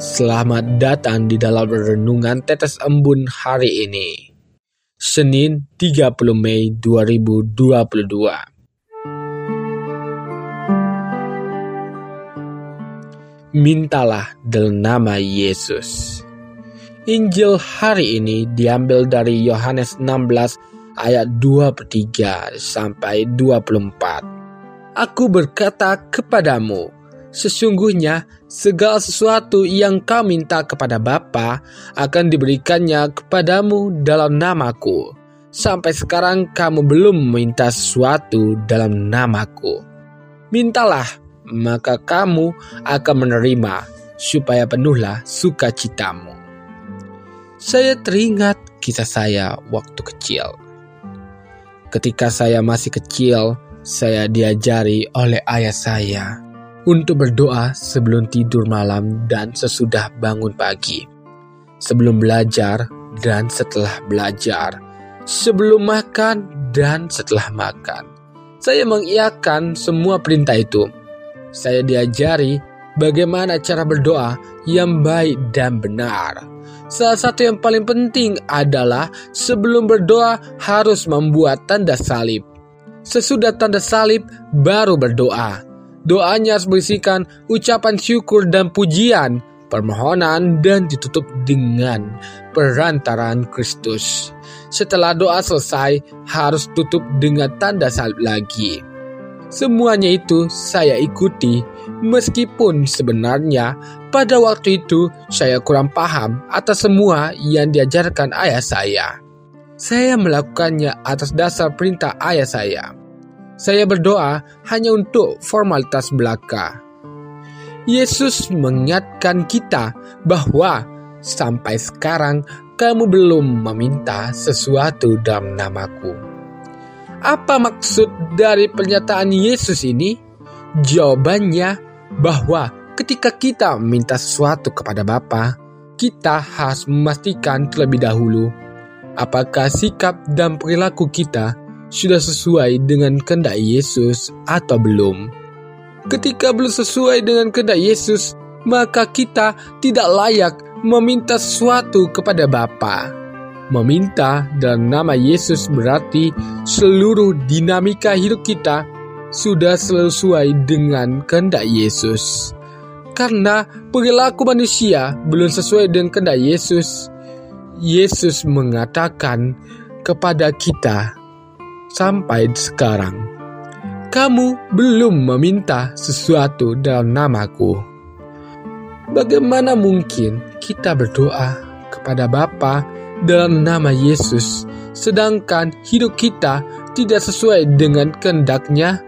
Selamat datang di dalam Renungan Tetes Embun hari ini Senin 30 Mei 2022 Mintalah dalam nama Yesus. Injil hari ini diambil dari Yohanes 16 ayat 23 sampai 24 Aku berkata kepadamu, Sesungguhnya segala sesuatu yang kau minta kepada Bapa akan diberikannya kepadamu dalam namaku. Sampai sekarang kamu belum meminta sesuatu dalam namaku. Mintalah, maka kamu akan menerima, supaya penuhlah sukacitamu. Saya teringat kisah saya waktu kecil. Ketika saya masih kecil, saya diajari oleh ayah saya untuk berdoa sebelum tidur malam dan sesudah bangun pagi, sebelum belajar dan setelah belajar, sebelum makan dan setelah makan. Saya mengiakan semua perintah itu. Saya diajari bagaimana cara berdoa yang baik dan benar. Salah satu yang paling penting adalah sebelum berdoa harus membuat tanda salib. Sesudah tanda salib baru berdoa. Doanya harus berisikan ucapan syukur dan pujian, permohonan, dan ditutup dengan perantaraan Kristus. Setelah doa selesai, harus tutup dengan tanda salib lagi. Semuanya itu saya ikuti, meskipun sebenarnya pada waktu itu saya kurang paham atas semua yang diajarkan ayah saya. Saya melakukannya atas dasar perintah ayah saya. Saya berdoa hanya untuk formalitas belaka. Yesus mengingatkan kita bahwa sampai sekarang kamu belum meminta sesuatu dalam namaku. Apa maksud dari pernyataan Yesus ini? Jawabannya bahwa ketika kita meminta sesuatu kepada Bapa, kita harus memastikan terlebih dahulu apakah sikap dan perilaku kita sudah sesuai dengan kehendak Yesus atau belum. Ketika belum sesuai dengan kehendak Yesus, maka kita tidak layak meminta sesuatu kepada Bapa. Meminta dalam nama Yesus berarti seluruh dinamika hidup kita sudah sesuai dengan kehendak Yesus. Karena perilaku manusia belum sesuai dengan kehendak Yesus, Yesus mengatakan kepada kita sampai sekarang. Kamu belum meminta sesuatu dalam namaku. Bagaimana mungkin kita berdoa kepada Bapa dalam nama Yesus, sedangkan hidup kita tidak sesuai dengan kehendaknya?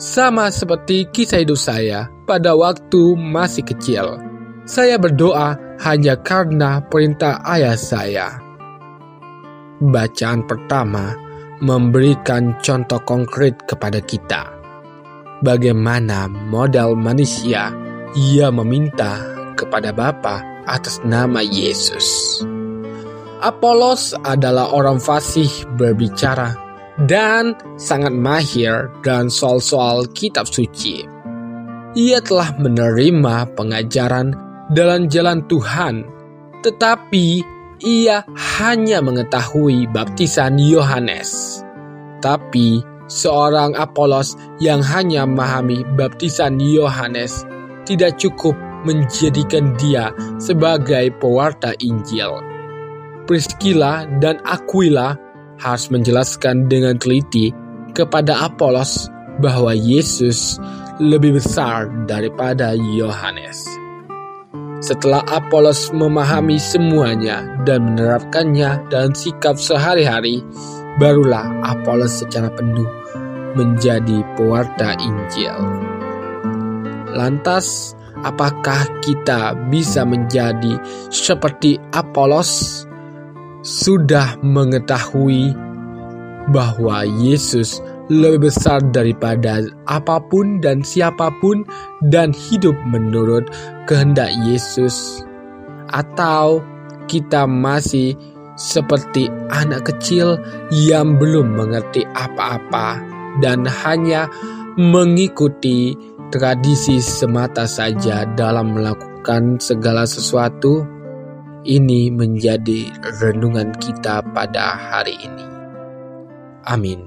Sama seperti kisah hidup saya pada waktu masih kecil. Saya berdoa hanya karena perintah ayah saya. Bacaan pertama memberikan contoh konkret kepada kita. Bagaimana modal manusia ia meminta kepada Bapa atas nama Yesus. Apolos adalah orang fasih berbicara dan sangat mahir dan soal-soal kitab suci. Ia telah menerima pengajaran dalam jalan Tuhan, tetapi ia hanya mengetahui baptisan Yohanes. Tapi seorang Apolos yang hanya memahami baptisan Yohanes tidak cukup menjadikan dia sebagai pewarta Injil. Priscilla dan Aquila harus menjelaskan dengan teliti kepada Apolos bahwa Yesus lebih besar daripada Yohanes. Setelah Apolos memahami semuanya dan menerapkannya dalam sikap sehari-hari, barulah Apolos secara penuh menjadi pewarta Injil. Lantas, apakah kita bisa menjadi seperti Apolos? Sudah mengetahui bahwa Yesus lebih besar daripada apa pun dan siapa pun, dan hidup menurut kehendak Yesus, atau kita masih seperti anak kecil yang belum mengerti apa-apa dan hanya mengikuti tradisi semata saja dalam melakukan segala sesuatu. Ini menjadi renungan kita pada hari ini. Amin.